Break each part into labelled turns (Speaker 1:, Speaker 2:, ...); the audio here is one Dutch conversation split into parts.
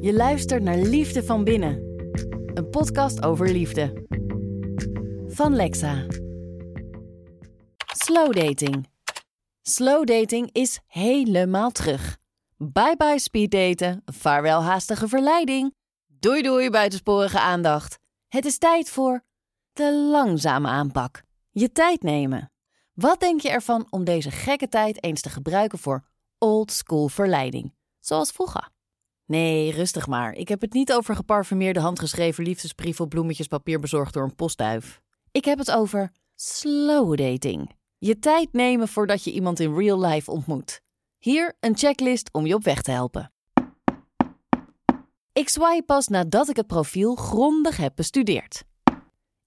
Speaker 1: Je luistert naar Liefde van Binnen, een podcast over liefde. Van Lexa. Slow dating. Slow dating is helemaal terug. Bye bye speed daten, vaarwel haastige verleiding. Doei doei buitensporige aandacht. Het is tijd voor de langzame aanpak. Je tijd nemen. Wat denk je ervan om deze gekke tijd eens te gebruiken voor old school verleiding? Zoals vroeger. Nee, rustig maar. Ik heb het niet over geparfumeerde handgeschreven liefdesbrief op bloemetjespapier bezorgd door een postduif. Ik heb het over slow dating. Je tijd nemen voordat je iemand in real life ontmoet. Hier een checklist om je op weg te helpen. Ik swipe pas nadat ik het profiel grondig heb bestudeerd.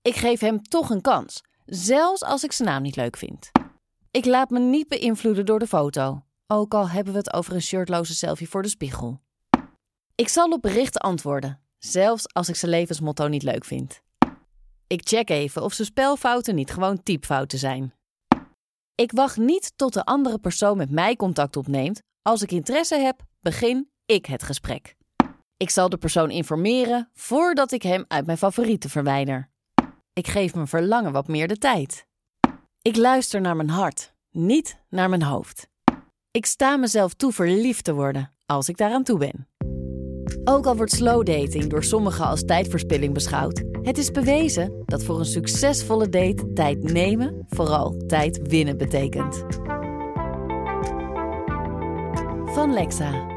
Speaker 1: Ik geef hem toch een kans, zelfs als ik zijn naam niet leuk vind. Ik laat me niet beïnvloeden door de foto, ook al hebben we het over een shirtloze selfie voor de spiegel. Ik zal op berichten antwoorden, zelfs als ik zijn levensmotto niet leuk vind. Ik check even of zijn spelfouten niet gewoon typfouten zijn. Ik wacht niet tot de andere persoon met mij contact opneemt. Als ik interesse heb, begin ik het gesprek. Ik zal de persoon informeren voordat ik hem uit mijn favorieten verwijder. Ik geef mijn verlangen wat meer de tijd. Ik luister naar mijn hart, niet naar mijn hoofd. Ik sta mezelf toe verliefd te worden als ik daaraan toe ben. Ook al wordt slow dating door sommigen als tijdverspilling beschouwd, het is bewezen dat voor een succesvolle date tijd nemen vooral tijd winnen betekent. Van Lexa.